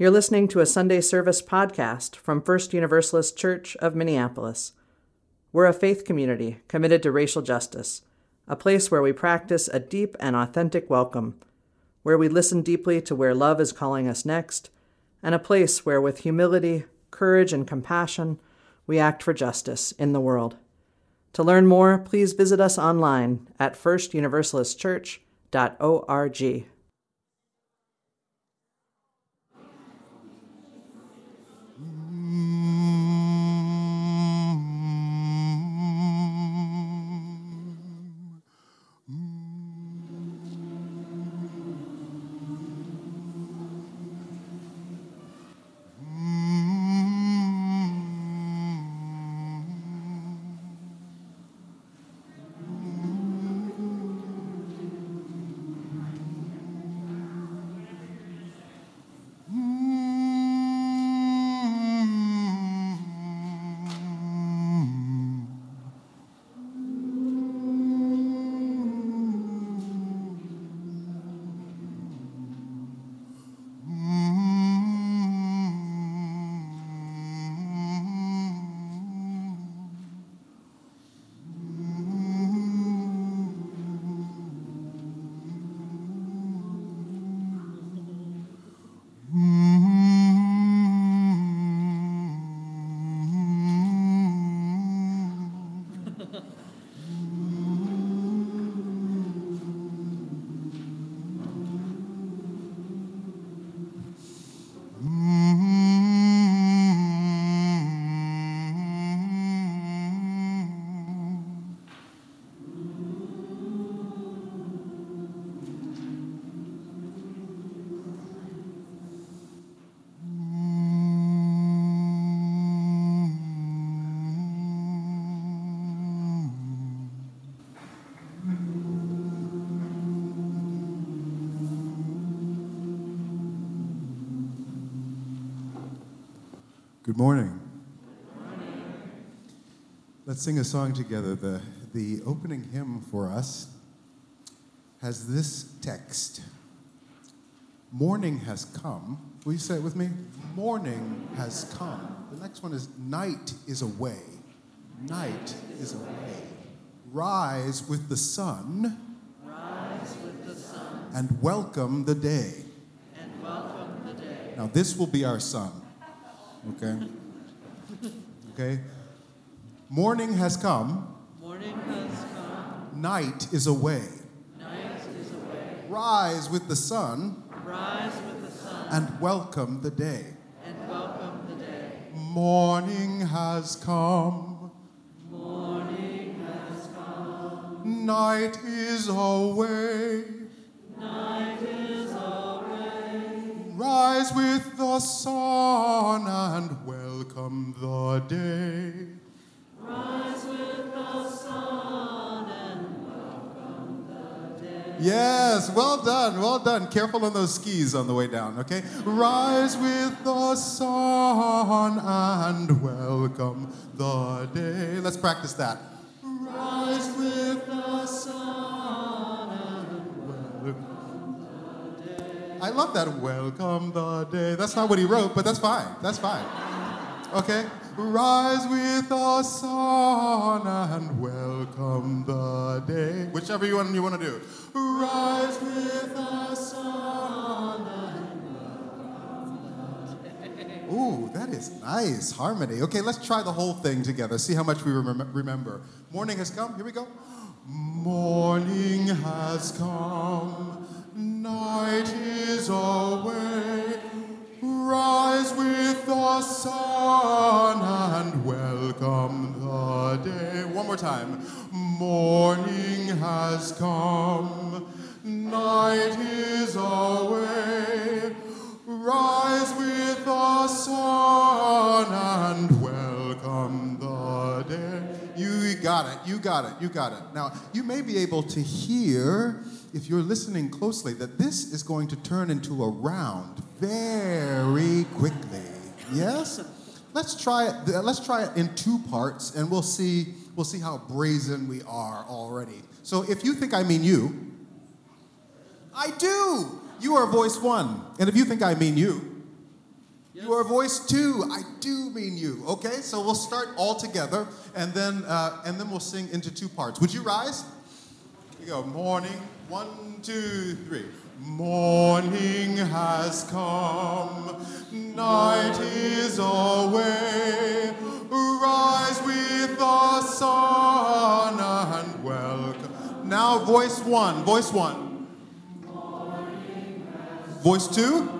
You're listening to a Sunday service podcast from First Universalist Church of Minneapolis. We're a faith community committed to racial justice, a place where we practice a deep and authentic welcome, where we listen deeply to where love is calling us next, and a place where, with humility, courage, and compassion, we act for justice in the world. To learn more, please visit us online at firstuniversalistchurch.org. Good morning. Let's sing a song together. The, the opening hymn for us has this text Morning has come. Will you say it with me? Morning has come. The next one is Night is away. Night is away. Rise with the sun. Rise with the sun. And welcome the day. And welcome the day. Now, this will be our sun. Okay? Okay? Morning has come. Morning has come. Night is away. Night is away. Rise with the sun. Rise with the sun. And welcome the day. And welcome the day. Morning has come. Morning has come. Night is away. The sun and welcome the day. Rise with the sun and welcome the day. Yes, well done, well done. Careful on those skis on the way down, okay? Rise with the sun and welcome the day. Let's practice that. I love that. Welcome the day. That's not what he wrote, but that's fine. That's fine. Okay? Rise with the sun and welcome the day. Whichever you want, you want to do. Rise with the sun and welcome the day. Ooh, that is nice. Harmony. Okay, let's try the whole thing together. See how much we remem- remember. Morning has come. Here we go. Morning has come. Night is away. Rise with the sun and welcome the day. One more time. Morning has come. Night is away. Rise with the sun and got it. You got it. You got it. Now, you may be able to hear, if you're listening closely, that this is going to turn into a round very quickly. Yes? Let's try it. Let's try it in two parts, and we'll see. We'll see how brazen we are already. So, if you think I mean you, I do. You are voice one, and if you think I mean you, You are voice two. I do mean you. Okay, so we'll start all together, and then uh, and then we'll sing into two parts. Would you rise? Here we go. Morning. One, two, three. Morning has come. Night is away. Rise with the sun and welcome. Now, voice one. Voice one. Voice two.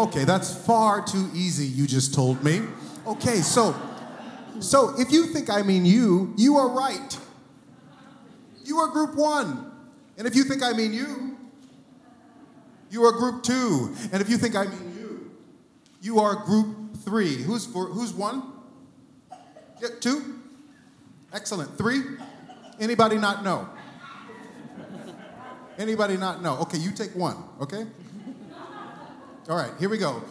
Okay, that's far too easy, you just told me. Okay, so so if you think I mean you, you are right. You are group one. And if you think I mean you, you are group two. And if you think I mean you, you are group three. Who's for, who's one? Yeah, two? Excellent. Three? Anybody not know? Anybody not know? Okay, you take one, okay? All right, here we go.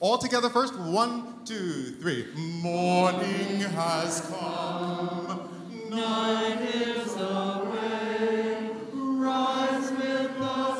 All together first. One, two, three. Morning has come. Night is away. Rise with the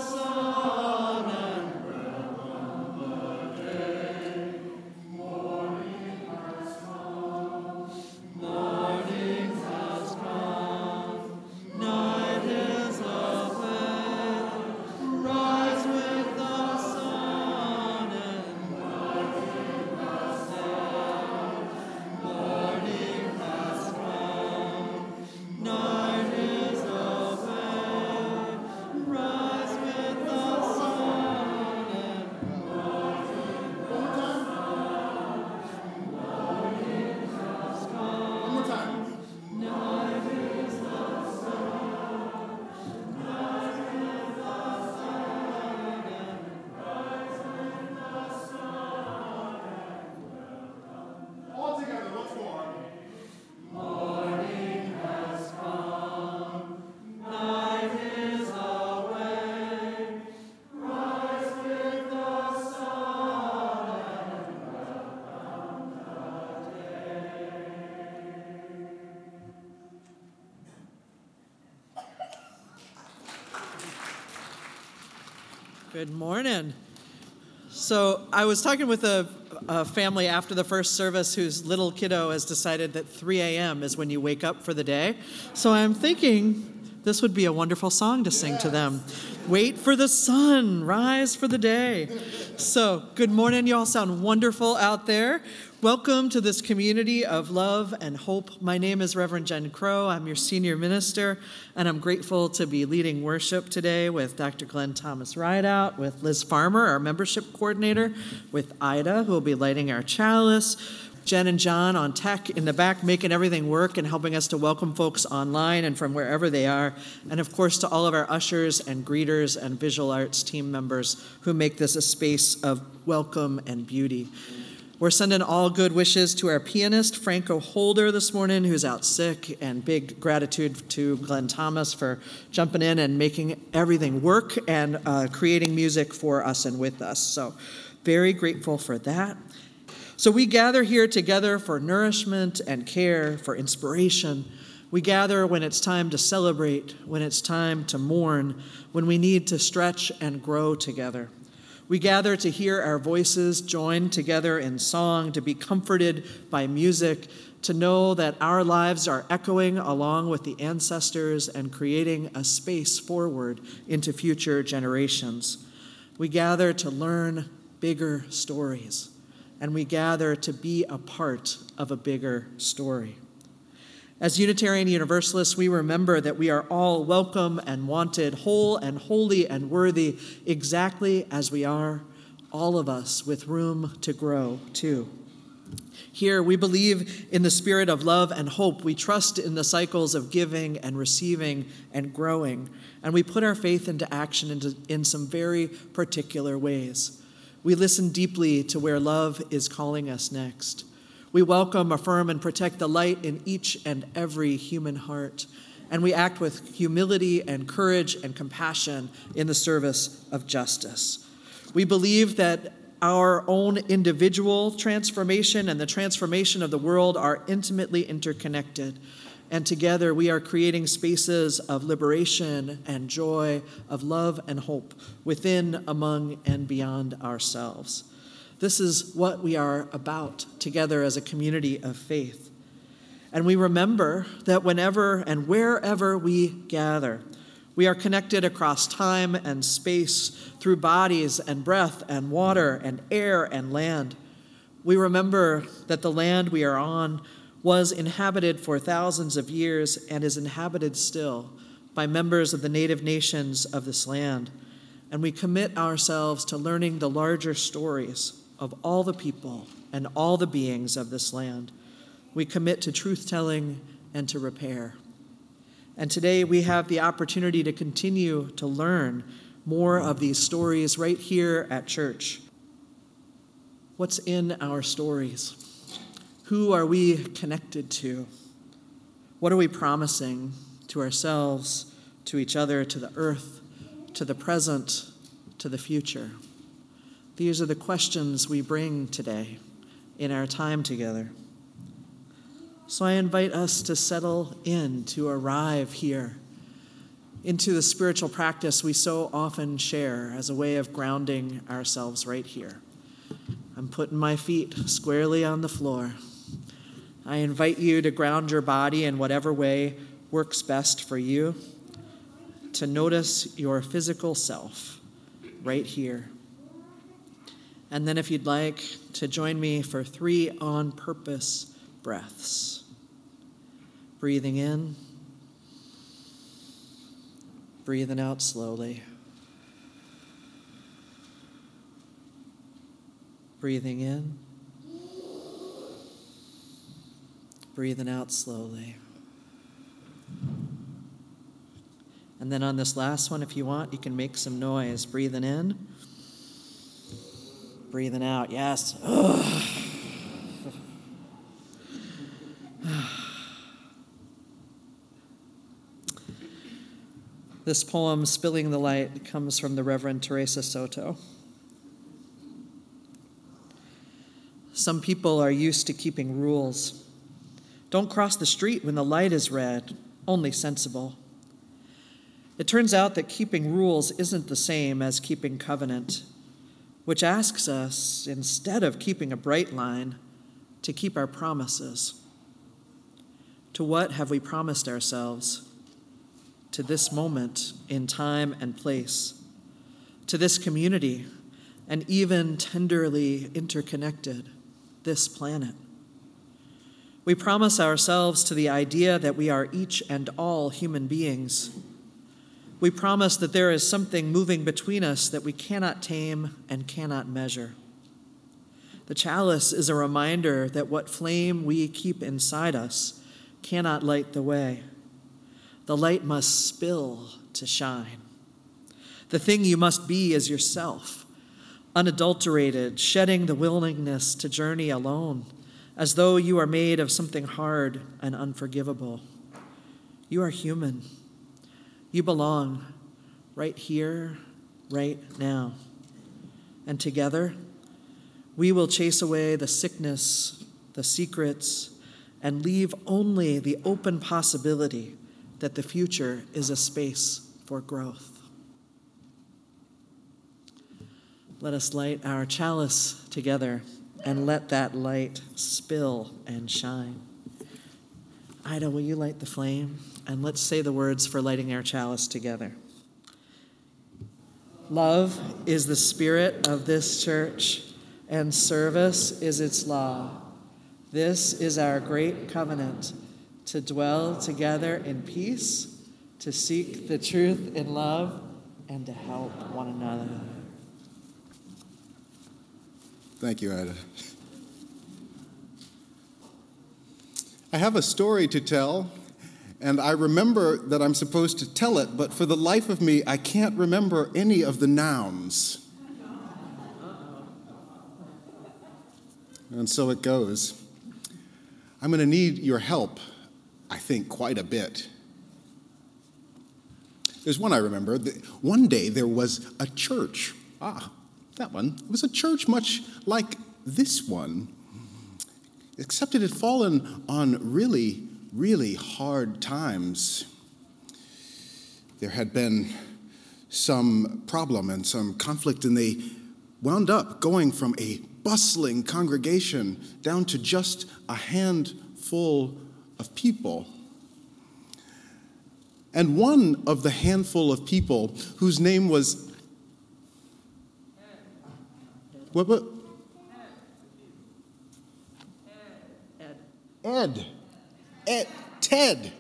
Good morning. So I was talking with a, a family after the first service whose little kiddo has decided that 3 a.m. is when you wake up for the day. So I'm thinking this would be a wonderful song to sing to them. Wait for the sun, rise for the day. So, good morning. You all sound wonderful out there. Welcome to this community of love and hope. My name is Reverend Jen Crow. I'm your senior minister, and I'm grateful to be leading worship today with Dr. Glenn Thomas Rideout, with Liz Farmer, our membership coordinator, with Ida, who will be lighting our chalice, Jen and John on tech in the back, making everything work and helping us to welcome folks online and from wherever they are. And of course, to all of our ushers and greeters and visual arts team members who make this a space of welcome and beauty. We're sending all good wishes to our pianist, Franco Holder, this morning, who's out sick, and big gratitude to Glenn Thomas for jumping in and making everything work and uh, creating music for us and with us. So, very grateful for that. So, we gather here together for nourishment and care, for inspiration. We gather when it's time to celebrate, when it's time to mourn, when we need to stretch and grow together. We gather to hear our voices joined together in song, to be comforted by music, to know that our lives are echoing along with the ancestors and creating a space forward into future generations. We gather to learn bigger stories, and we gather to be a part of a bigger story. As Unitarian Universalists, we remember that we are all welcome and wanted, whole and holy and worthy, exactly as we are, all of us with room to grow, too. Here, we believe in the spirit of love and hope. We trust in the cycles of giving and receiving and growing. And we put our faith into action into, in some very particular ways. We listen deeply to where love is calling us next. We welcome, affirm, and protect the light in each and every human heart. And we act with humility and courage and compassion in the service of justice. We believe that our own individual transformation and the transformation of the world are intimately interconnected. And together we are creating spaces of liberation and joy, of love and hope within, among, and beyond ourselves. This is what we are about together as a community of faith. And we remember that whenever and wherever we gather, we are connected across time and space through bodies and breath and water and air and land. We remember that the land we are on was inhabited for thousands of years and is inhabited still by members of the native nations of this land. And we commit ourselves to learning the larger stories of all the people and all the beings of this land. We commit to truth telling and to repair. And today we have the opportunity to continue to learn more of these stories right here at church. What's in our stories? Who are we connected to? What are we promising to ourselves, to each other, to the earth, to the present, to the future? These are the questions we bring today in our time together. So I invite us to settle in, to arrive here into the spiritual practice we so often share as a way of grounding ourselves right here. I'm putting my feet squarely on the floor. I invite you to ground your body in whatever way works best for you, to notice your physical self right here. And then, if you'd like, to join me for three on purpose breaths. Breathing in, breathing out slowly. Breathing in, breathing out slowly. And then on this last one, if you want, you can make some noise. Breathing in, breathing out. Yes. This poem, Spilling the Light, comes from the Reverend Theresa Soto. Some people are used to keeping rules. Don't cross the street when the light is red, only sensible. It turns out that keeping rules isn't the same as keeping covenant, which asks us, instead of keeping a bright line, to keep our promises. To what have we promised ourselves? to this moment in time and place, to this community, and even tenderly interconnected, this planet. We promise ourselves to the idea that we are each and all human beings. We promise that there is something moving between us that we cannot tame and cannot measure. The chalice is a reminder that what flame we keep inside us cannot light the way. The light must spill to shine. The thing you must be is yourself, unadulterated, shedding the willingness to journey alone, as though you are made of something hard and unforgivable. You are human. You belong right here, right now. And together, we will chase away the sickness, the secrets, and leave only the open possibility that the future is a space for growth. Let us light our chalice together and let that light spill and shine. Ida, will you light the flame? And let's say the words for lighting our chalice together. Love is the spirit of this church, and service is its law. This is our great covenant to dwell together in peace, to seek the truth in love, and to help one another. Thank you, Ida. I have a story to tell, and I remember that I'm supposed to tell it, but for the life of me, I can't remember any of the nouns. and so it goes. I'm going to need your help, I think, quite a bit. There's one I remember. One day there was a church. Ah, that one. It was a church much like this one, except it had fallen on really, really hard times. There had been some problem and some conflict, and they wound up going from a bustling congregation down to just a handful of people. And one of the handful of people whose name was. What? what? Ed. Ed. Ed. Ted.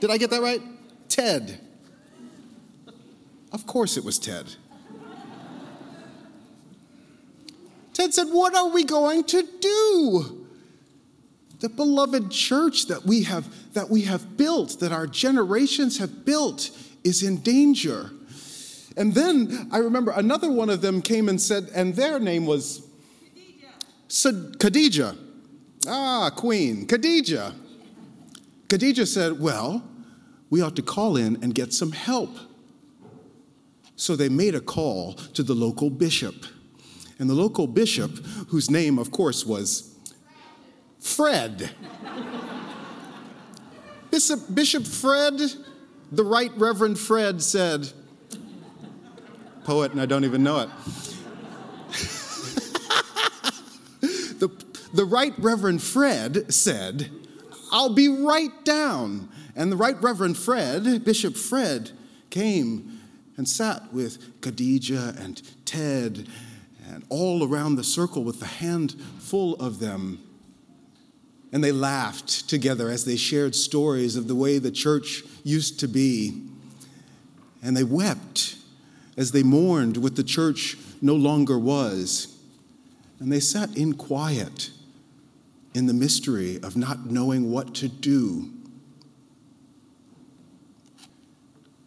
Did I get that right? Ted. Of course it was Ted. Ted said, What are we going to do? The beloved church that we have that we have built, that our generations have built, is in danger. And then I remember another one of them came and said, and their name was Khadijah. Ah, Queen, Khadijah. Khadijah said, Well, we ought to call in and get some help. So they made a call to the local bishop. And the local bishop, whose name, of course, was Fred. Bishop, Bishop Fred, the Right Reverend Fred, said, poet, and I don't even know it. the, the Right Reverend Fred said, I'll be right down. And the Right Reverend Fred, Bishop Fred, came and sat with Khadijah and Ted and all around the circle with a handful of them. And they laughed together as they shared stories of the way the church used to be. And they wept as they mourned what the church no longer was. And they sat in quiet in the mystery of not knowing what to do.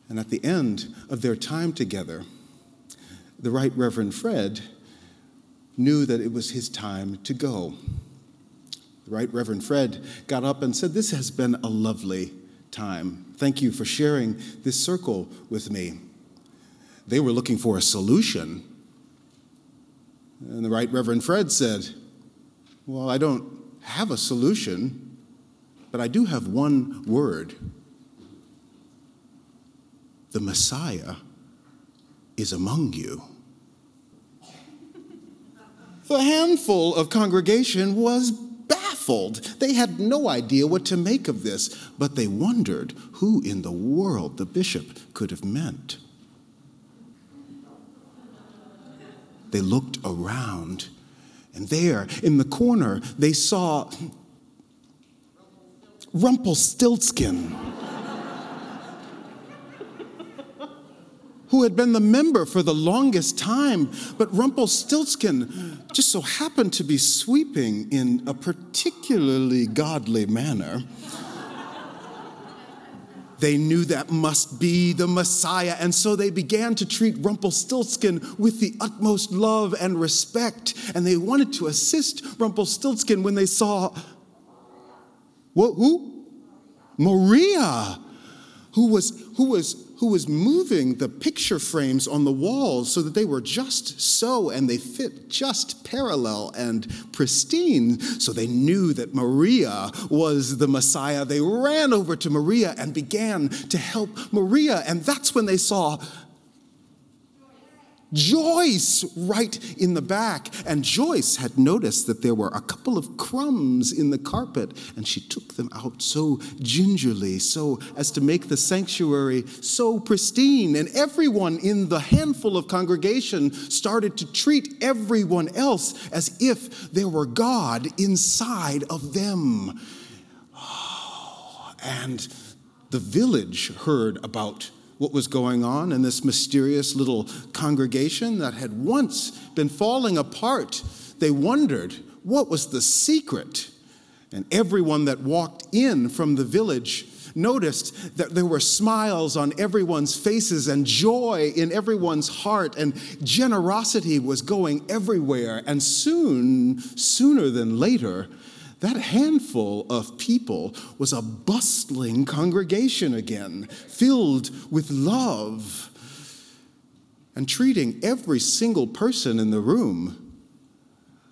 And at the end of their time together, the Right Reverend Fred knew that it was his time to go. The Right Reverend Fred got up and said, This has been a lovely time. Thank you for sharing this circle with me. They were looking for a solution. And the Right Reverend Fred said, Well, I don't have a solution, but I do have one word. The Messiah is among you. The handful of congregation was baffled. They had no idea what to make of this, but they wondered who in the world the bishop could have meant. They looked around, and there in the corner they saw Rumpelstiltskin. who had been the member for the longest time, but Rumpelstiltskin just so happened to be sweeping in a particularly godly manner. They knew that must be the Messiah, and so they began to treat Rumpelstiltskin with the utmost love and respect. And they wanted to assist Rumpelstiltskin when they saw what, who? Maria, who was, who was who was moving the picture frames on the walls so that they were just so and they fit just parallel and pristine. So they knew that Maria was the Messiah. They ran over to Maria and began to help Maria. And that's when they saw Joyce right in the back. And Joyce had noticed that there were a couple of crumbs in the carpet, and she took them out so gingerly, so as to make the sanctuary so pristine. And everyone in the handful of congregation started to treat everyone else as if there were God inside of them. Oh, and the village heard about what was going on in this mysterious little congregation that had once been falling apart. They wondered what was the secret. And everyone that walked in from the village noticed that there were smiles on everyone's faces and joy in everyone's heart, and generosity was going everywhere. And soon, sooner than later, that handful of people was a bustling congregation again, filled with love and treating every single person in the room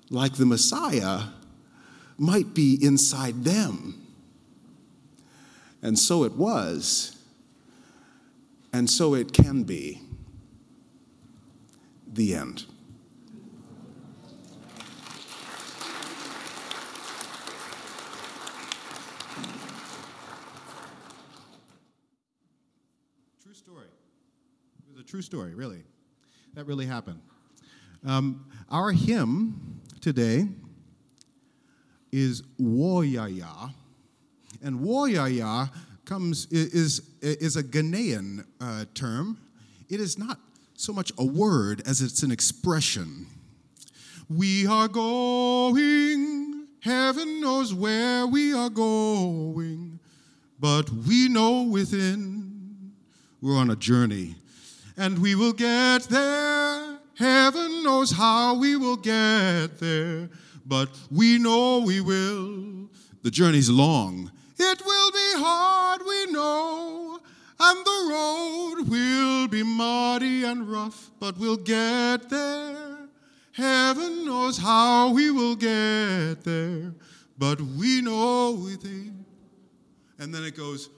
like the Messiah might be inside them. And so it was, and so it can be. The end. True story. It was a true story, really. That really happened. Um, our hymn today is Woyaya. And Woyaya comes, is, is a Ghanaian uh, term. It is not so much a word as it's an expression. We are going, heaven knows where we are going, but we know within we're on a journey and we will get there. Heaven knows how we will get there, but we know we will. The journey's long. It will be hard, we know, and the road will be muddy and rough, but we'll get there. Heaven knows how we will get there, but we know within. And then it goes,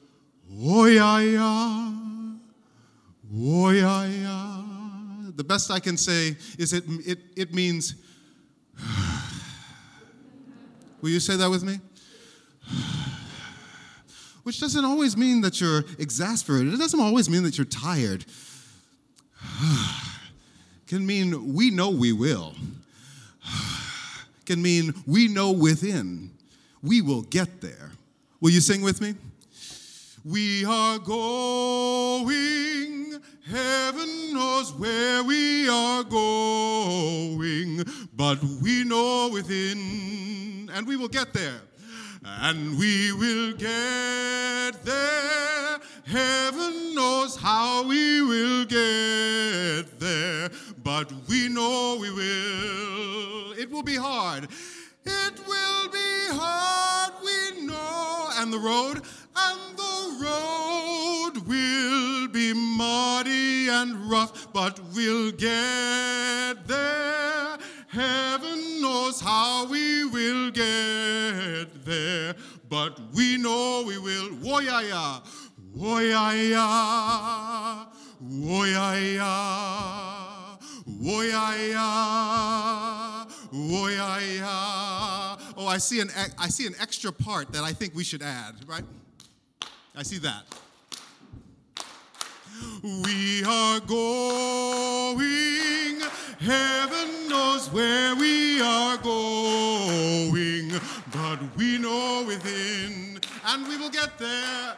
oh yeah, yeah. The best I can say is it, it, it means, will you say that with me? Which doesn't always mean that you're exasperated. It doesn't always mean that you're tired. Can mean we know we will. Can mean we know within we will get there. Will you sing with me? We are going, heaven knows where we are going, but we know within, and we will get there. And we will get there. Heaven knows how we will get there, but we know we will. It will be hard. It will be hard, we know. And the road, and the road will be muddy and rough, but we'll get there. Heaven knows how we will get there, but we know we will. Woyaya, woyaya, woyaya, woyaya, woyaya. Oh, I see an I see an extra part that I think we should add, right? I see that. We are going, heaven knows where we are going, but we know within, and we will get there,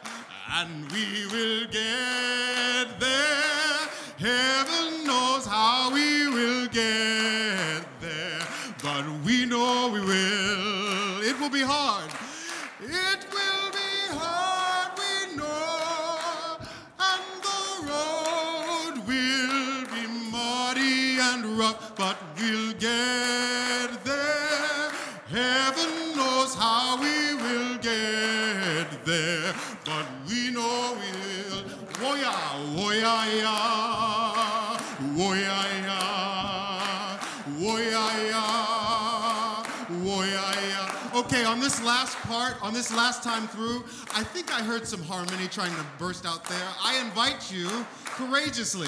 and we will get there. Heaven knows how we will get there, but we know we will. It will be hard. Rough, but we'll get there. Heaven knows how we will get there, but we know we will. Woya, oh woya, ya, woya, oh ya, woya, oh Okay, on this last part, on this last time through, I think I heard some harmony trying to burst out there. I invite you courageously.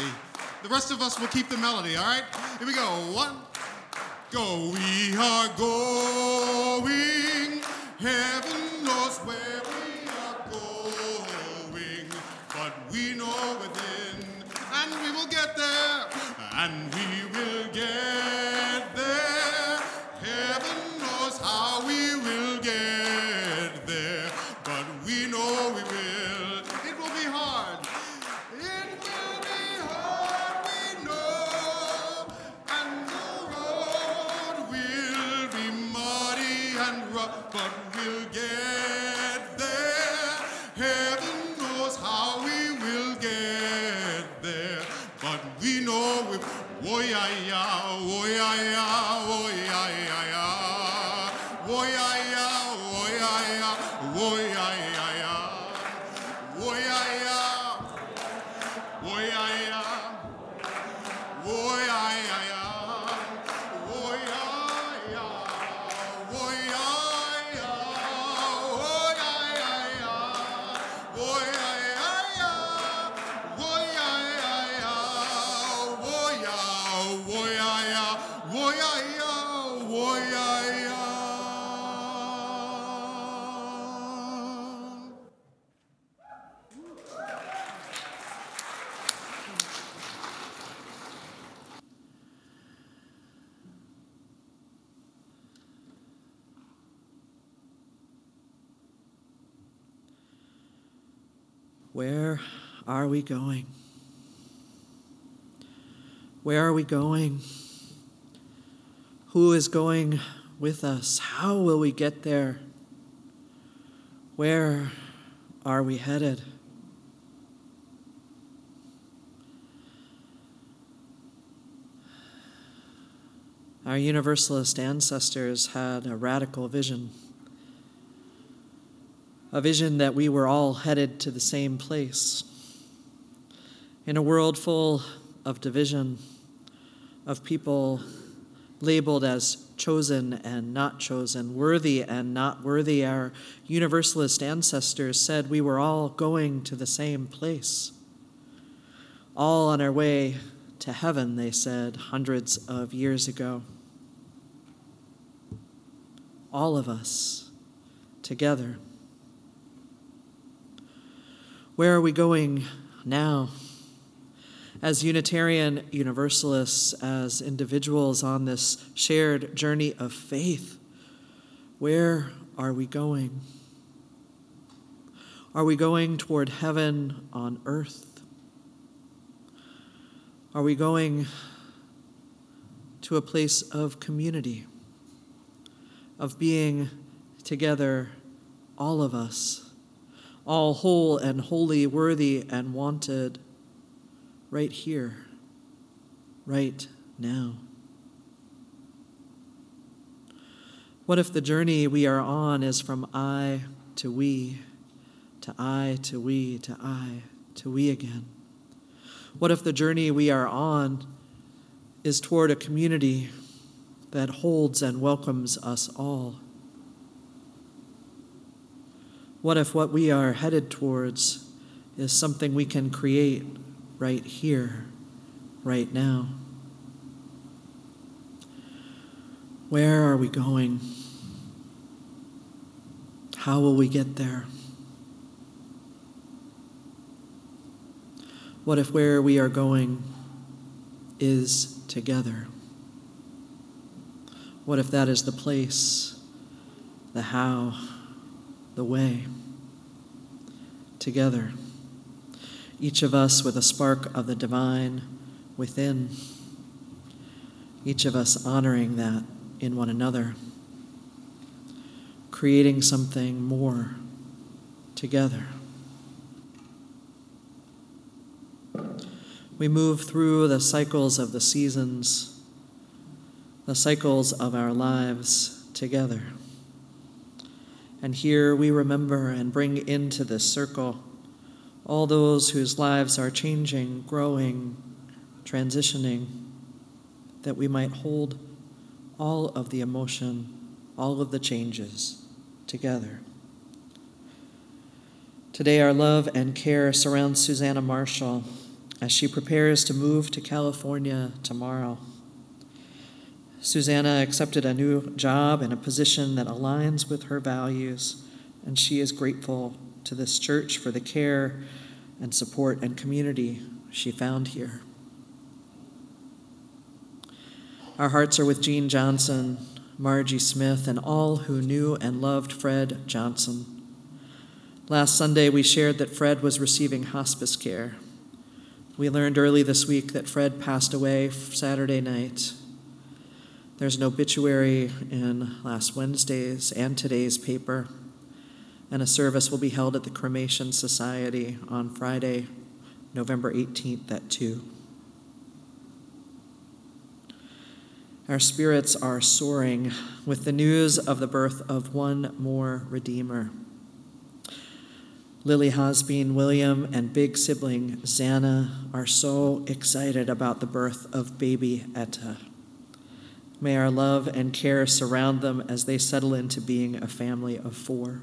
The rest of us will keep the melody, all right? Here we go. One, go. We are going. Heaven knows where we are going, but we know within, and we will get there, and we Where are we going? Who is going with us? How will we get there? Where are we headed? Our Universalist ancestors had a radical vision a vision that we were all headed to the same place. In a world full of division, of people labeled as chosen and not chosen, worthy and not worthy, our Universalist ancestors said we were all going to the same place. All on our way to heaven, they said hundreds of years ago. All of us together. Where are we going now? As Unitarian Universalists, as individuals on this shared journey of faith, where are we going? Are we going toward heaven on earth? Are we going to a place of community, of being together, all of us? all whole and holy, worthy and wanted, right here, right now. What if the journey we are on is from I to we, to I to we, to I to we again? What if the journey we are on is toward a community that holds and welcomes us all? What if what we are headed towards is something we can create right here, right now? Where are we going? How will we get there? What if where we are going is together? What if that is the place, the how? the way together, each of us with a spark of the divine within, each of us honoring that in one another, creating something more together. We move through the cycles of the seasons, the cycles of our lives together. And here we remember and bring into this circle all those whose lives are changing, growing, transitioning, that we might hold all of the emotion, all of the changes together. Today, our love and care surrounds Susanna Marshall as she prepares to move to California tomorrow. Susanna accepted a new job and a position that aligns with her values, and she is grateful to this church for the care and support and community she found here. Our hearts are with Jean Johnson, Margie Smith, and all who knew and loved Fred Johnson. Last Sunday, we shared that Fred was receiving hospice care. We learned early this week that Fred passed away Saturday night there's an obituary in last Wednesday's and today's paper, and a service will be held at the Cremation Society on Friday, November 18th at 2. Our spirits are soaring with the news of the birth of one more Redeemer. Lily Hosbein, William, and big sibling Xana are so excited about the birth of baby Etta. May our love and care surround them as they settle into being a family of four.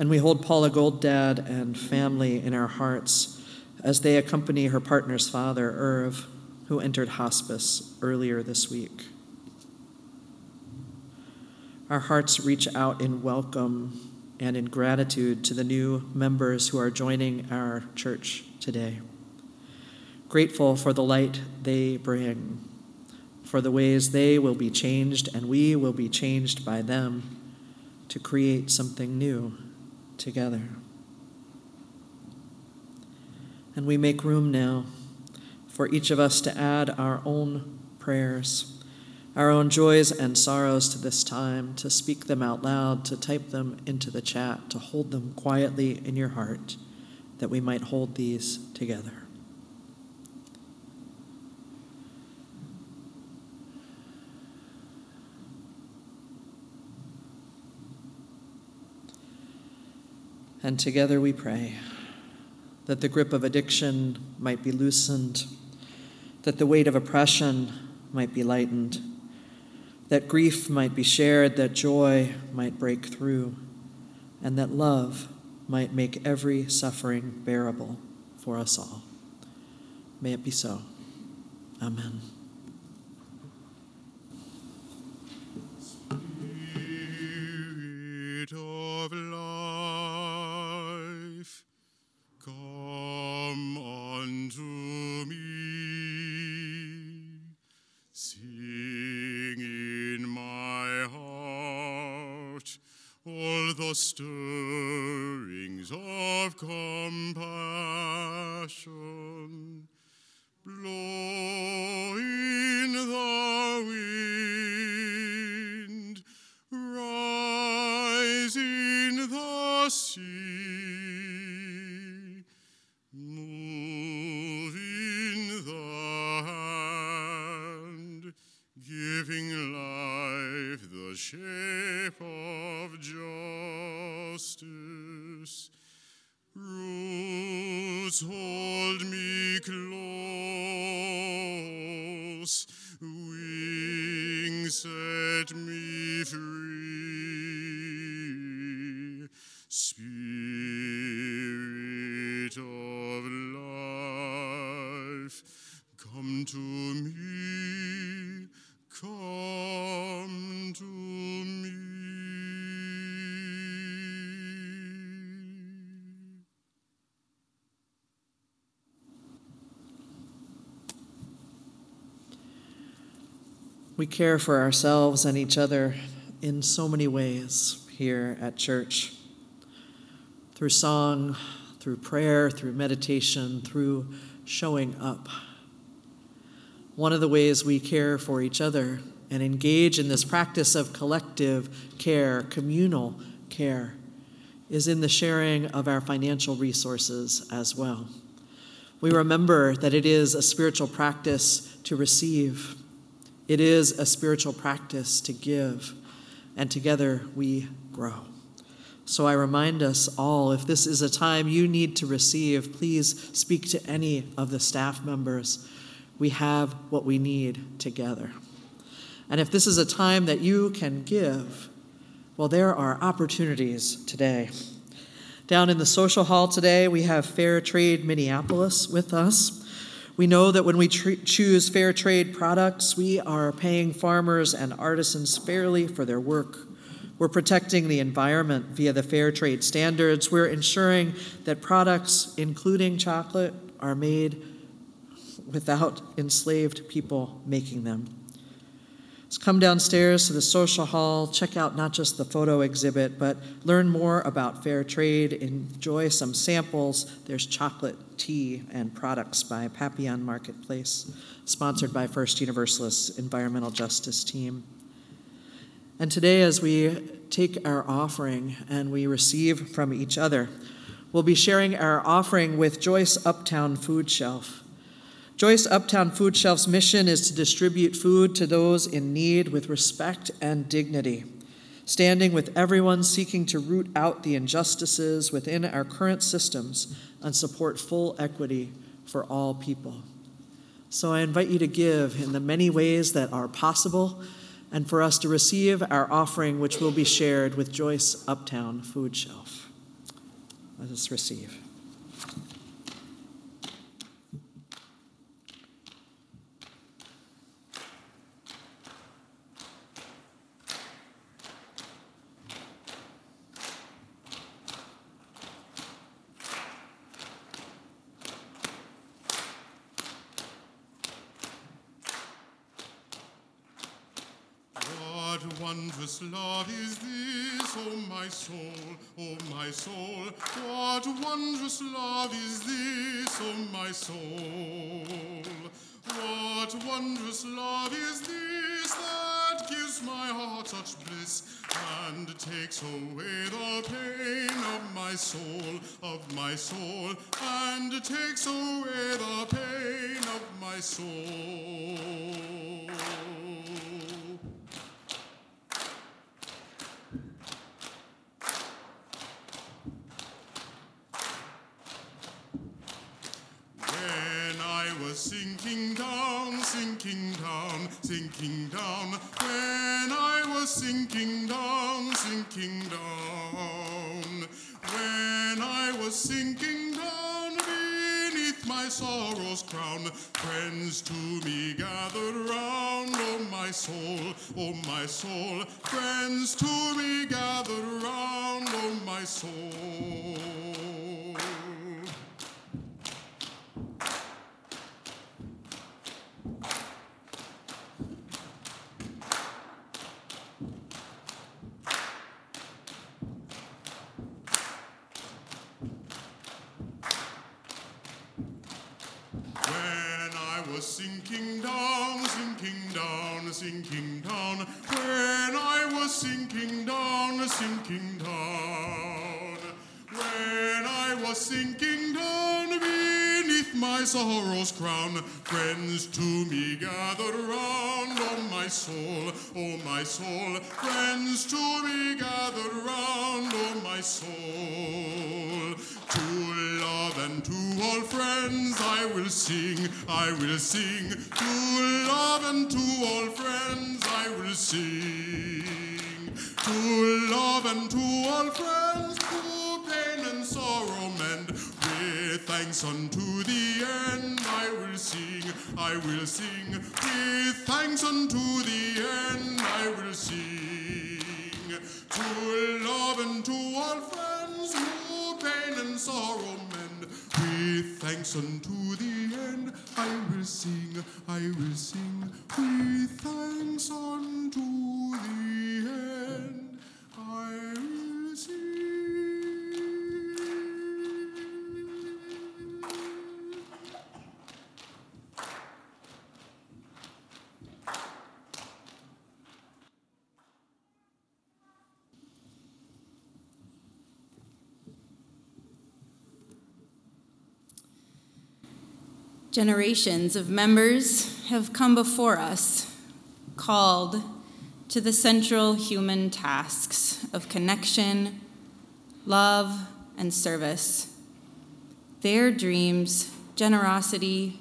And we hold Paula Golddad and family in our hearts as they accompany her partner's father, Irv, who entered hospice earlier this week. Our hearts reach out in welcome and in gratitude to the new members who are joining our church today. Grateful for the light they bring, for the ways they will be changed and we will be changed by them to create something new together. And we make room now for each of us to add our own prayers, our own joys and sorrows to this time, to speak them out loud, to type them into the chat, to hold them quietly in your heart, that we might hold these together. And together we pray that the grip of addiction might be loosened that the weight of oppression might be lightened, that grief might be shared, that joy might break through, and that love might make every suffering bearable for us all. May it be so. Amen. Stirrings of compassion. Blow in the wind, rise in the sea, move in the hand, giving life the shape Roots hold me close, wings set me free. Spirit We care for ourselves and each other in so many ways here at church through song, through prayer, through meditation, through showing up. One of the ways we care for each other and engage in this practice of collective care, communal care, is in the sharing of our financial resources as well. We remember that it is a spiritual practice to receive, it is a spiritual practice to give, and together we grow. So I remind us all if this is a time you need to receive, please speak to any of the staff members. We have what we need together. And if this is a time that you can give, well, there are opportunities today. Down in the social hall today, we have Fair Trade Minneapolis with us. We know that when we tr- choose fair trade products, we are paying farmers and artisans fairly for their work. We're protecting the environment via the fair trade standards. We're ensuring that products, including chocolate, are made without enslaved people making them. So come downstairs to the social hall, check out not just the photo exhibit, but learn more about fair trade, enjoy some samples. There's chocolate, tea, and products by Papillon Marketplace, sponsored by First Universalist Environmental Justice Team. And today, as we take our offering and we receive from each other, we'll be sharing our offering with Joyce Uptown Food Shelf. Joyce Uptown Food Shelf's mission is to distribute food to those in need with respect and dignity, standing with everyone seeking to root out the injustices within our current systems and support full equity for all people. So I invite you to give in the many ways that are possible and for us to receive our offering, which will be shared with Joyce Uptown Food Shelf. Let us receive. Love is this, O my soul, O my soul? What wondrous love is this, O my soul? What wondrous love is this that gives my heart such bliss and takes away the pain of my soul, of my soul, and takes away the pain of my soul? When I was sinking down, sinking down, sinking down. When I was sinking down, sinking down. When I was sinking down beneath my sorrow's crown, friends to me gathered round. Oh my soul, oh my soul. Friends to me gathered round. Oh my soul. Crown, friends to me gathered round. Oh my soul, oh my soul. Friends to me gathered round. Oh my soul. To love and to all friends I will sing, I will sing. To love and to all friends I will sing. To love and to all friends, thanks unto the end I will sing, I will sing. With thanks unto the end I will sing. To love and to all friends, who pain and sorrow mend. With thanks unto the end, I will sing, I will sing. With thanks unto the end, I will sing. Generations of members have come before us, called to the central human tasks of connection, love, and service. Their dreams, generosity,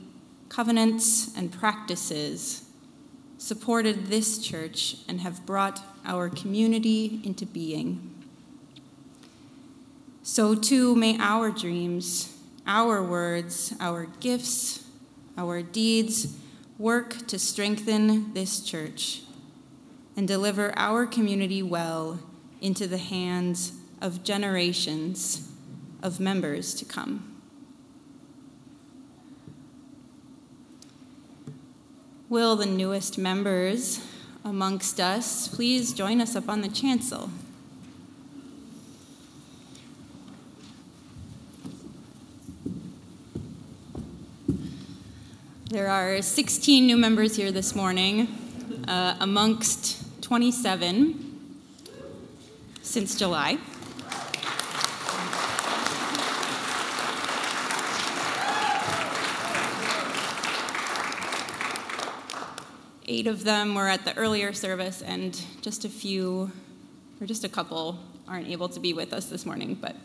covenants, and practices supported this church and have brought our community into being. So too may our dreams, our words, our gifts, our deeds work to strengthen this church and deliver our community well into the hands of generations of members to come. Will the newest members amongst us please join us up on the chancel? There are 16 new members here this morning, uh, amongst 27 since July. eight of them were at the earlier service, and just a few, or just a couple, aren't able to be with us this morning. But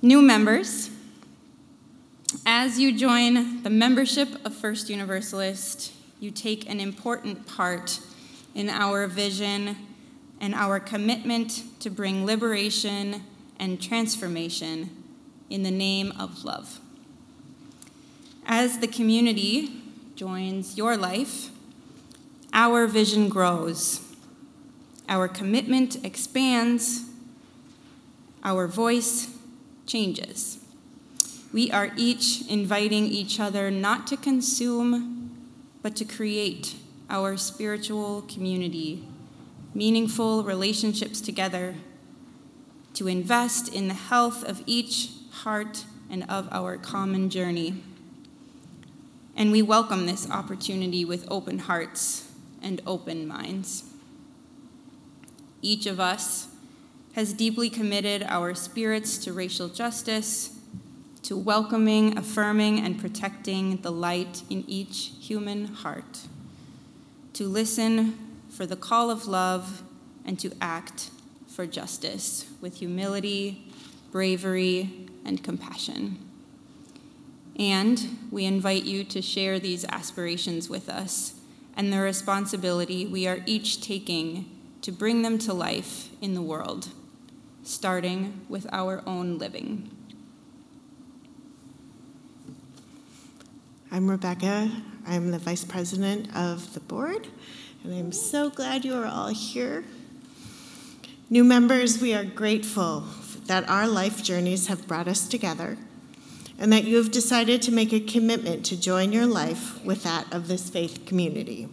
new members, as you join the membership of First Universalist, you take an important part in our vision and our commitment to bring liberation and transformation in the name of love. As the community joins your life, our vision grows, our commitment expands, our voice changes. We are each inviting each other not to consume, but to create our spiritual community, meaningful relationships together, to invest in the health of each heart and of our common journey. And we welcome this opportunity with open hearts and open minds. Each of us has deeply committed our spirits to racial justice, to welcoming, affirming, and protecting the light in each human heart, to listen for the call of love, and to act for justice with humility, bravery, and compassion. And we invite you to share these aspirations with us and the responsibility we are each taking to bring them to life in the world, starting with our own living. I'm Rebecca. I'm the vice president of the board, and I'm so glad you are all here. New members, we are grateful that our life journeys have brought us together and that you have decided to make a commitment to join your life with that of this faith community.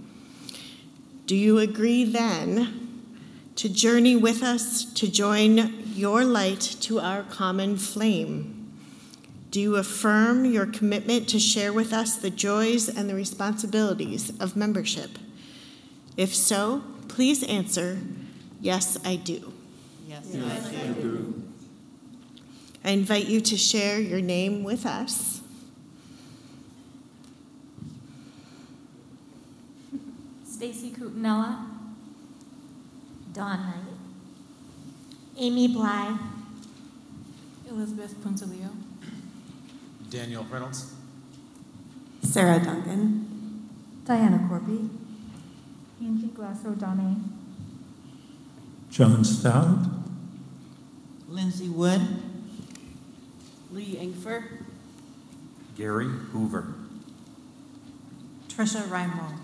Do you agree then to journey with us to join your light to our common flame? Do you affirm your commitment to share with us the joys and the responsibilities of membership? If so, please answer, Yes, I do. Yes, yes I do. I invite you to share your name with us. Stacy Cutinella, Dawn Knight, Amy Bly, Elizabeth Punzalillo, Daniel Reynolds, Sarah Duncan, Diana Corby, Angie Glass O'Donnell, John Stout, Lindsay Wood, Lee Ingfer, Gary Hoover, Trisha Reinbold.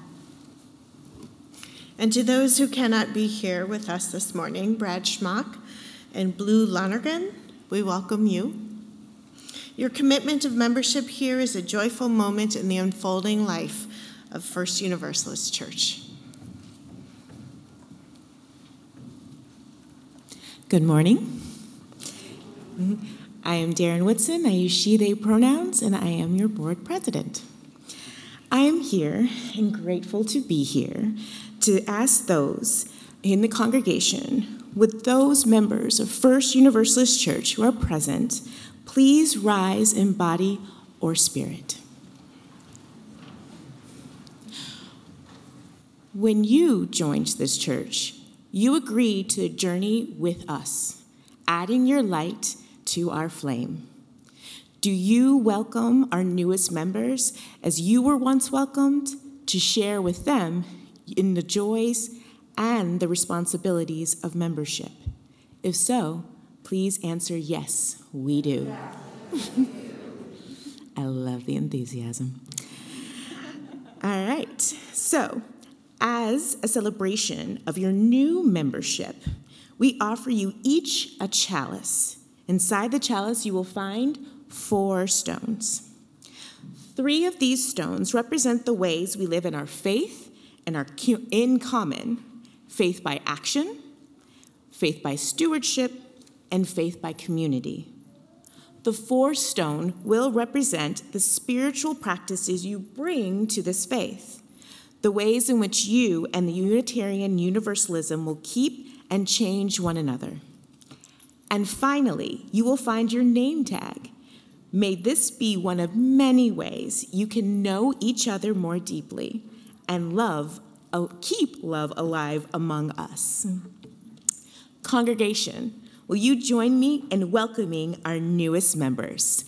And to those who cannot be here with us this morning, Brad Schmock and Blue Lonergan, we welcome you. Your commitment of membership here is a joyful moment in the unfolding life of First Universalist Church. Good morning. I am Darren Whitson. I use she, they pronouns, and I am your board president. I am here and grateful to be here to ask those in the congregation, with those members of First Universalist Church who are present, please rise in body or spirit. When you joined this church, you agreed to journey with us, adding your light to our flame. Do you welcome our newest members as you were once welcomed to share with them in the joys and the responsibilities of membership? If so, please answer yes, we do. I love the enthusiasm. All right, so as a celebration of your new membership, we offer you each a chalice. Inside the chalice, you will find four stones. Three of these stones represent the ways we live in our faith and are in common faith by action, faith by stewardship, and faith by community. The four stone will represent the spiritual practices you bring to this faith, the ways in which you and the Unitarian Universalism will keep and change one another. And finally, you will find your name tag. May this be one of many ways you can know each other more deeply and love, uh, keep love alive among us. Congregation, will you join me in welcoming our newest members?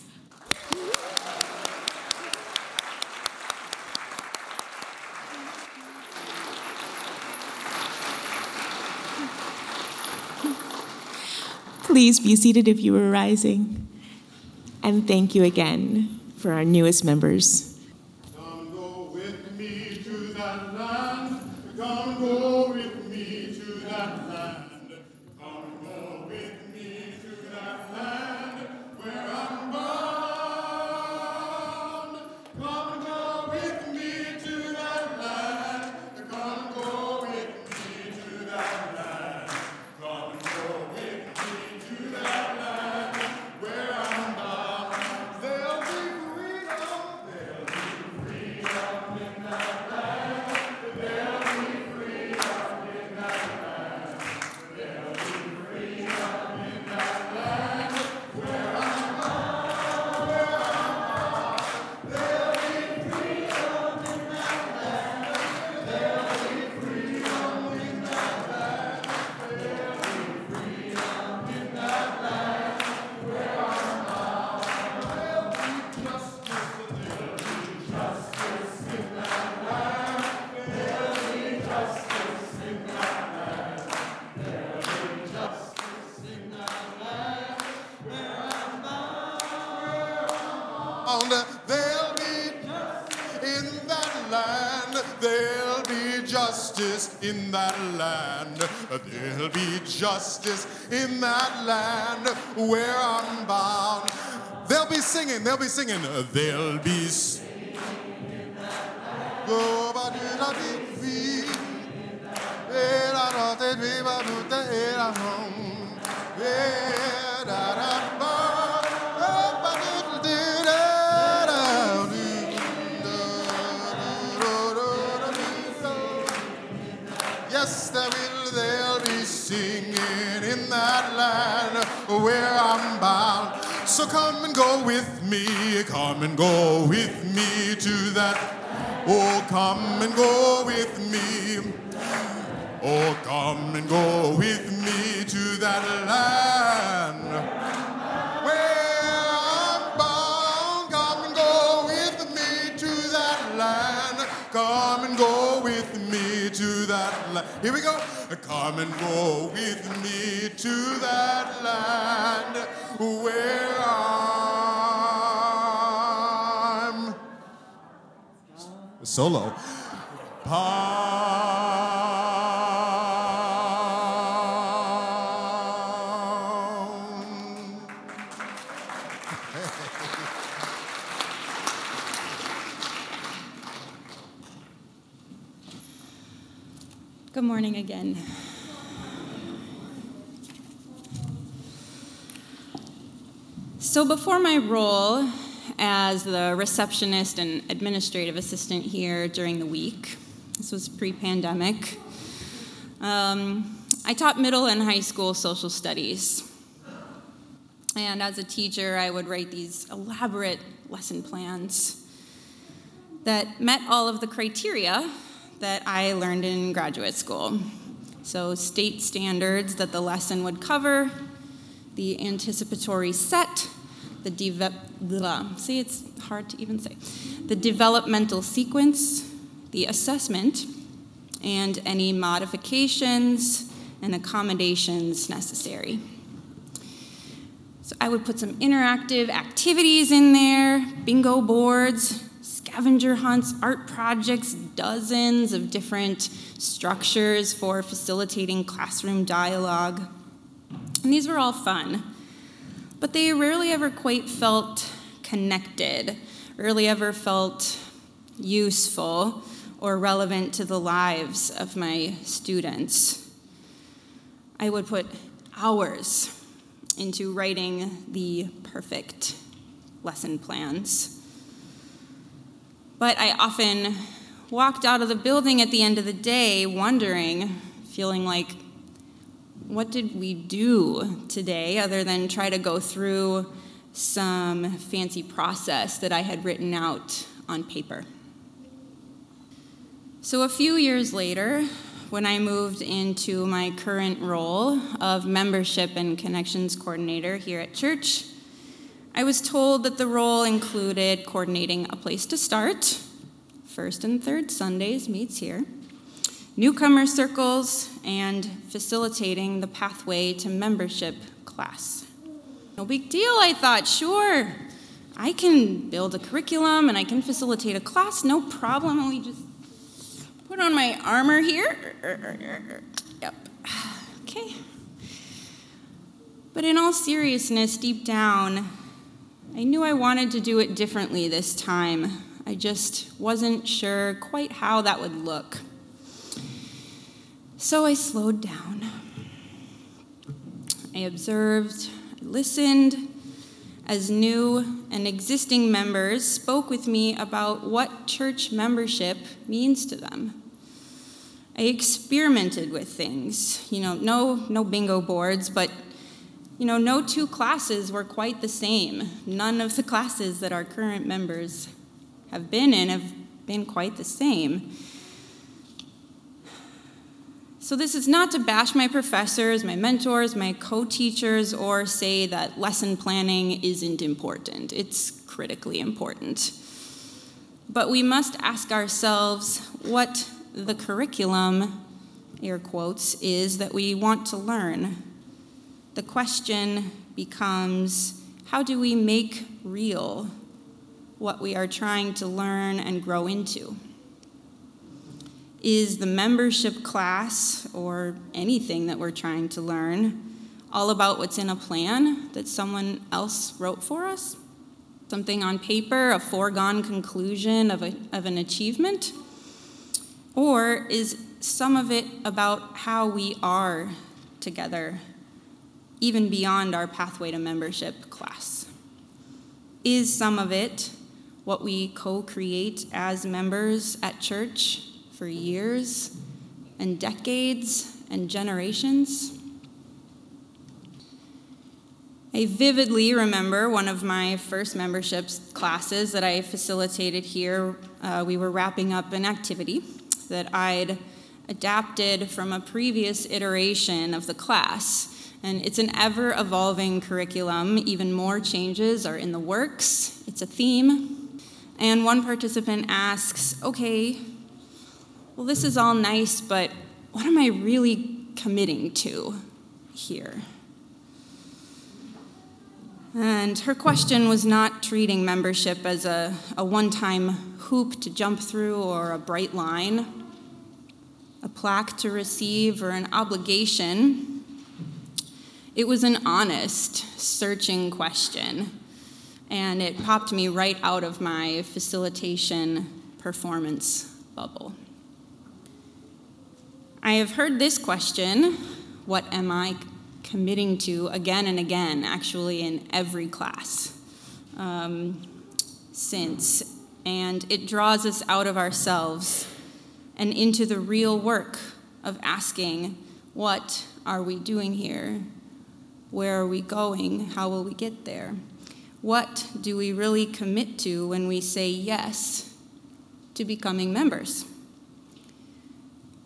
Please be seated if you are rising. And thank you again for our newest members. In that land. There'll be justice in that land where I'm bound. They'll be singing, they'll be singing, they'll be singing. Where I'm bound. So come and go with me, come and go with me to that. Oh, come and go with me. Oh, come and go with me to that land. That land. Here we go. Come and go with me to that land where I'm solo. Good morning again. So, before my role as the receptionist and administrative assistant here during the week, this was pre pandemic, um, I taught middle and high school social studies. And as a teacher, I would write these elaborate lesson plans that met all of the criteria that I learned in graduate school. So, state standards that the lesson would cover, the anticipatory set, the deve- see it's hard to even say the developmental sequence the assessment and any modifications and accommodations necessary so i would put some interactive activities in there bingo boards scavenger hunts art projects dozens of different structures for facilitating classroom dialogue and these were all fun but they rarely ever quite felt connected, rarely ever felt useful or relevant to the lives of my students. I would put hours into writing the perfect lesson plans. But I often walked out of the building at the end of the day wondering, feeling like what did we do today other than try to go through some fancy process that I had written out on paper? So, a few years later, when I moved into my current role of membership and connections coordinator here at church, I was told that the role included coordinating a place to start, first and third Sundays meets here, newcomer circles, and facilitating the pathway to membership class. No big deal, I thought, sure. I can build a curriculum and I can facilitate a class, no problem. Let me just put on my armor here. Yep. Okay. But in all seriousness, deep down, I knew I wanted to do it differently this time. I just wasn't sure quite how that would look. So I slowed down. I observed, I listened, as new and existing members spoke with me about what church membership means to them. I experimented with things, you know, no, no bingo boards, but you know, no two classes were quite the same. None of the classes that our current members have been in have been quite the same. So, this is not to bash my professors, my mentors, my co teachers, or say that lesson planning isn't important. It's critically important. But we must ask ourselves what the curriculum, air quotes, is that we want to learn. The question becomes how do we make real what we are trying to learn and grow into? Is the membership class or anything that we're trying to learn all about what's in a plan that someone else wrote for us? Something on paper, a foregone conclusion of, a, of an achievement? Or is some of it about how we are together, even beyond our pathway to membership class? Is some of it what we co create as members at church for years and decades and generations. I vividly remember one of my first memberships classes that I facilitated here. Uh, we were wrapping up an activity that I'd adapted from a previous iteration of the class. And it's an ever evolving curriculum. Even more changes are in the works. It's a theme. And one participant asks, okay, well, this is all nice, but what am I really committing to here? And her question was not treating membership as a, a one time hoop to jump through or a bright line, a plaque to receive, or an obligation. It was an honest, searching question, and it popped me right out of my facilitation performance bubble. I have heard this question what am I committing to again and again, actually, in every class um, since. And it draws us out of ourselves and into the real work of asking, what are we doing here? Where are we going? How will we get there? What do we really commit to when we say yes to becoming members?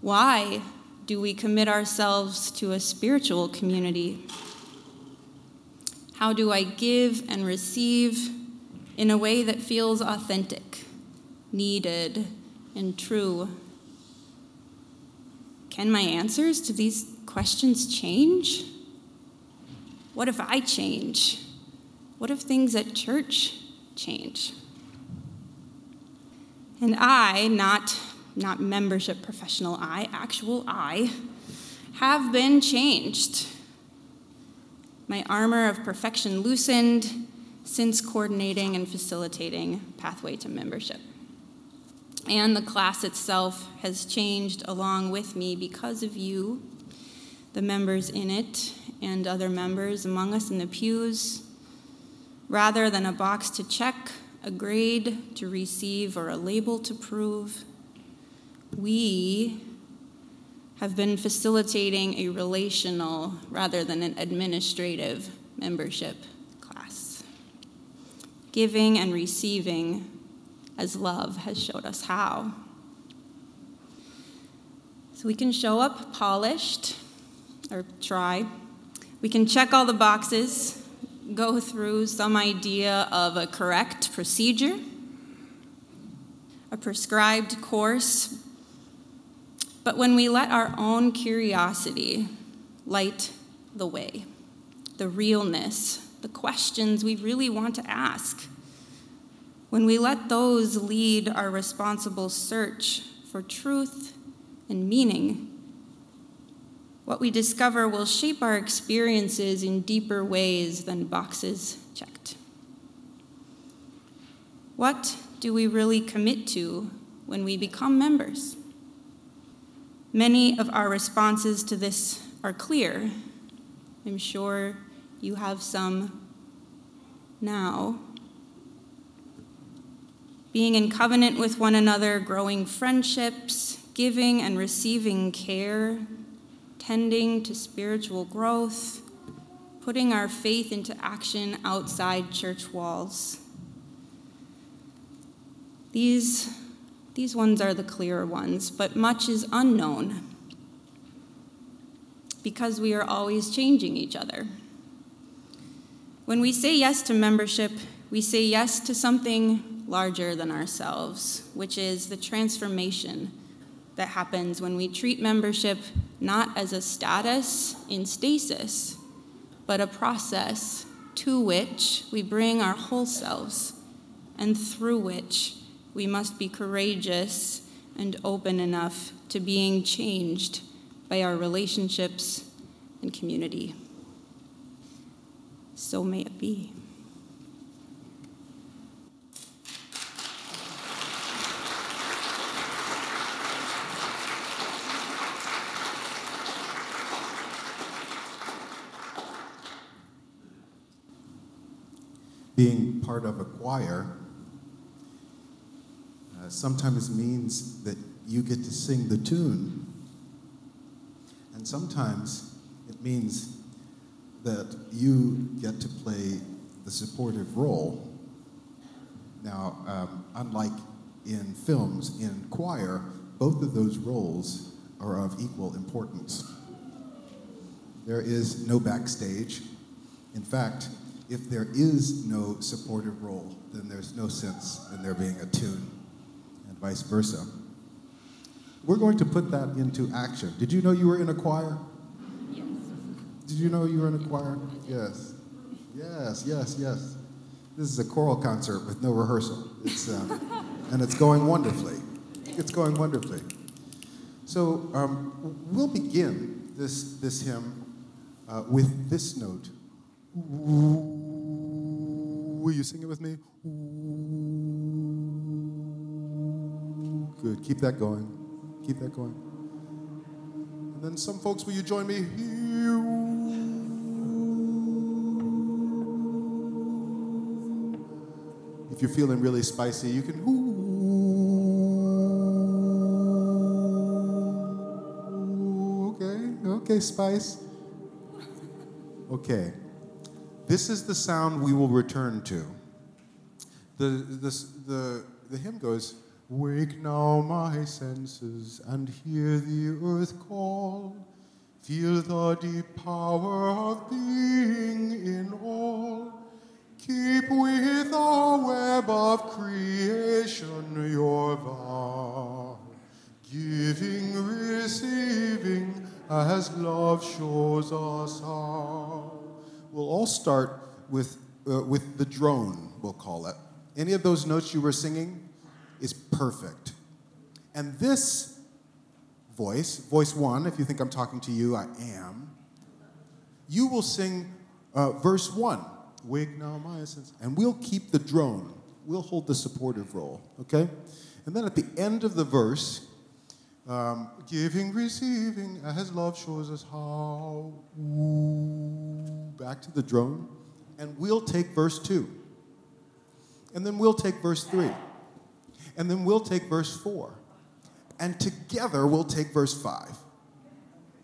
Why do we commit ourselves to a spiritual community? How do I give and receive in a way that feels authentic, needed, and true? Can my answers to these questions change? What if I change? What if things at church change? And I, not not membership professional I, actual I, have been changed. My armor of perfection loosened since coordinating and facilitating Pathway to Membership. And the class itself has changed along with me because of you, the members in it, and other members among us in the pews. Rather than a box to check, a grade to receive, or a label to prove, we have been facilitating a relational rather than an administrative membership class. Giving and receiving as love has showed us how. So we can show up polished, or try. We can check all the boxes, go through some idea of a correct procedure, a prescribed course. But when we let our own curiosity light the way, the realness, the questions we really want to ask, when we let those lead our responsible search for truth and meaning, what we discover will shape our experiences in deeper ways than boxes checked. What do we really commit to when we become members? Many of our responses to this are clear. I'm sure you have some now. Being in covenant with one another, growing friendships, giving and receiving care, tending to spiritual growth, putting our faith into action outside church walls. These, these ones are the clearer ones, but much is unknown because we are always changing each other. When we say yes to membership, we say yes to something larger than ourselves, which is the transformation that happens when we treat membership not as a status in stasis, but a process to which we bring our whole selves and through which we must be courageous and open enough to being changed by our relationships and community. So may it be. being part of a choir uh, sometimes means that you get to sing the tune. And sometimes it means that you get to play the supportive role. Now, um, unlike in films, in choir, both of those roles are of equal importance. There is no backstage. In fact, if there is no supportive role, then there's no sense in there being a tune, and vice versa. We're going to put that into action. Did you know you were in a choir? Yes. Did you know you were in a choir? Yes. Yes, yes, yes. This is a choral concert with no rehearsal. It's, um, and it's going wonderfully. It's going wonderfully. So um, we'll begin this, this hymn uh, with this note. Will you sing it with me? Good. Keep that going. Keep that going. And then some folks, will you join me? If you're feeling really spicy, you can. Okay, okay, spice. Okay. This is the sound we will return to. The, the, the, the hymn goes, Wake now my senses and hear the earth call. Feel the deep power of being in all. Keep with the web of creation your vow. Giving, receiving, as love shows us how. We'll all start with, uh, with the drone, we'll call it. Any of those notes you were singing is perfect. And this voice, voice one, if you think I'm talking to you, I am, you will sing uh, verse one, Wake now my essence, and we'll keep the drone. We'll hold the supportive role, okay? And then at the end of the verse, um, giving, receiving, as love shows us how. Ooh, back to the drone. And we'll take verse 2. And then we'll take verse 3. And then we'll take verse 4. And together we'll take verse 5.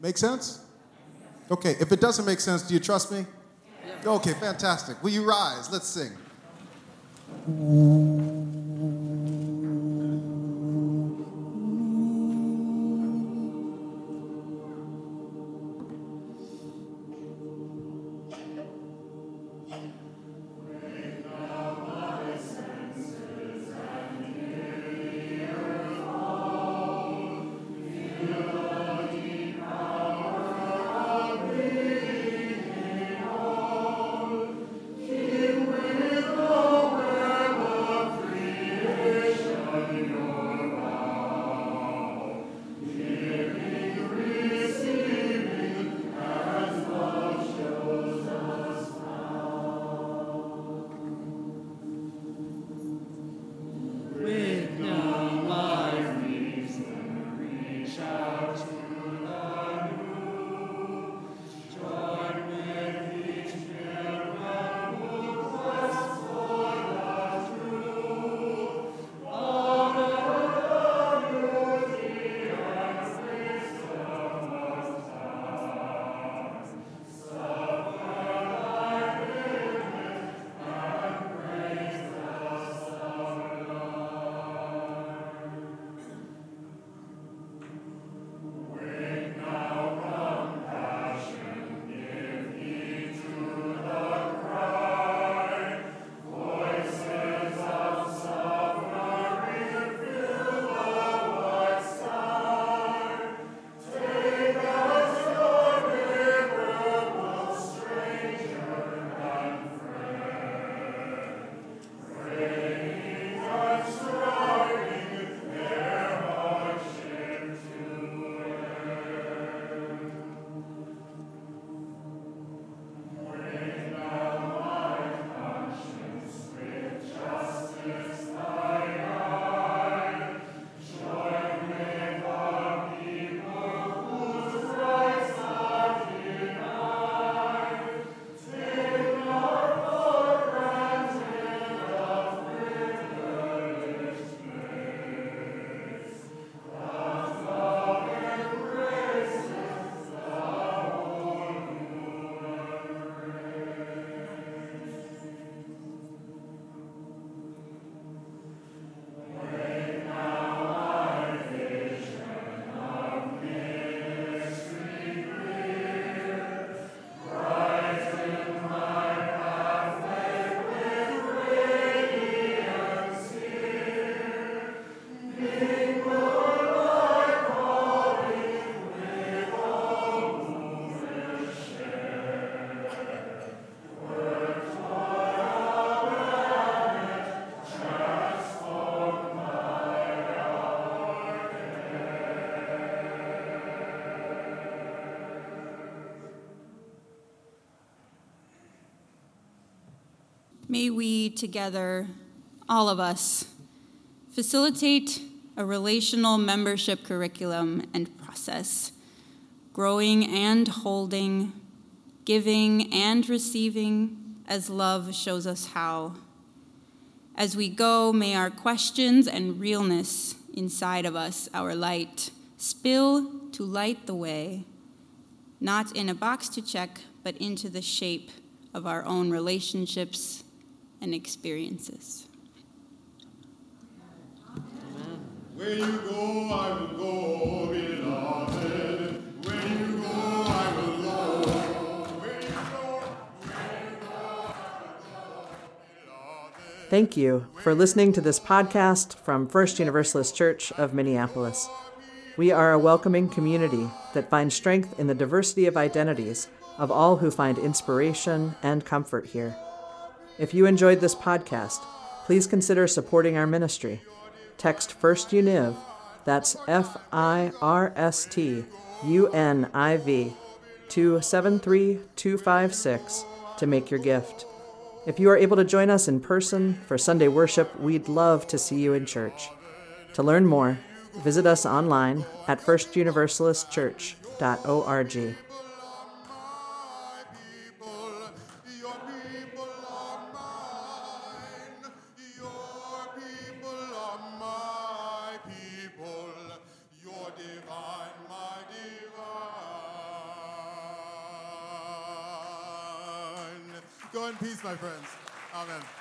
Make sense? Okay, if it doesn't make sense, do you trust me? Okay, fantastic. Will you rise? Let's sing. May we together, all of us, facilitate a relational membership curriculum and process, growing and holding, giving and receiving as love shows us how. As we go, may our questions and realness inside of us, our light, spill to light the way, not in a box to check, but into the shape of our own relationships and experiences. Where you go, I will go, beloved. Where you go, I will go. Where you go, Thank you for listening to this podcast from First Universalist Church of Minneapolis. We are a welcoming community that finds strength in the diversity of identities of all who find inspiration and comfort here. If you enjoyed this podcast, please consider supporting our ministry. Text First Univ, that's F I R S T U N I V, to 73256 to make your gift. If you are able to join us in person for Sunday worship, we'd love to see you in church. To learn more, visit us online at firstuniversalistchurch.org. Peace, my friends. Amen.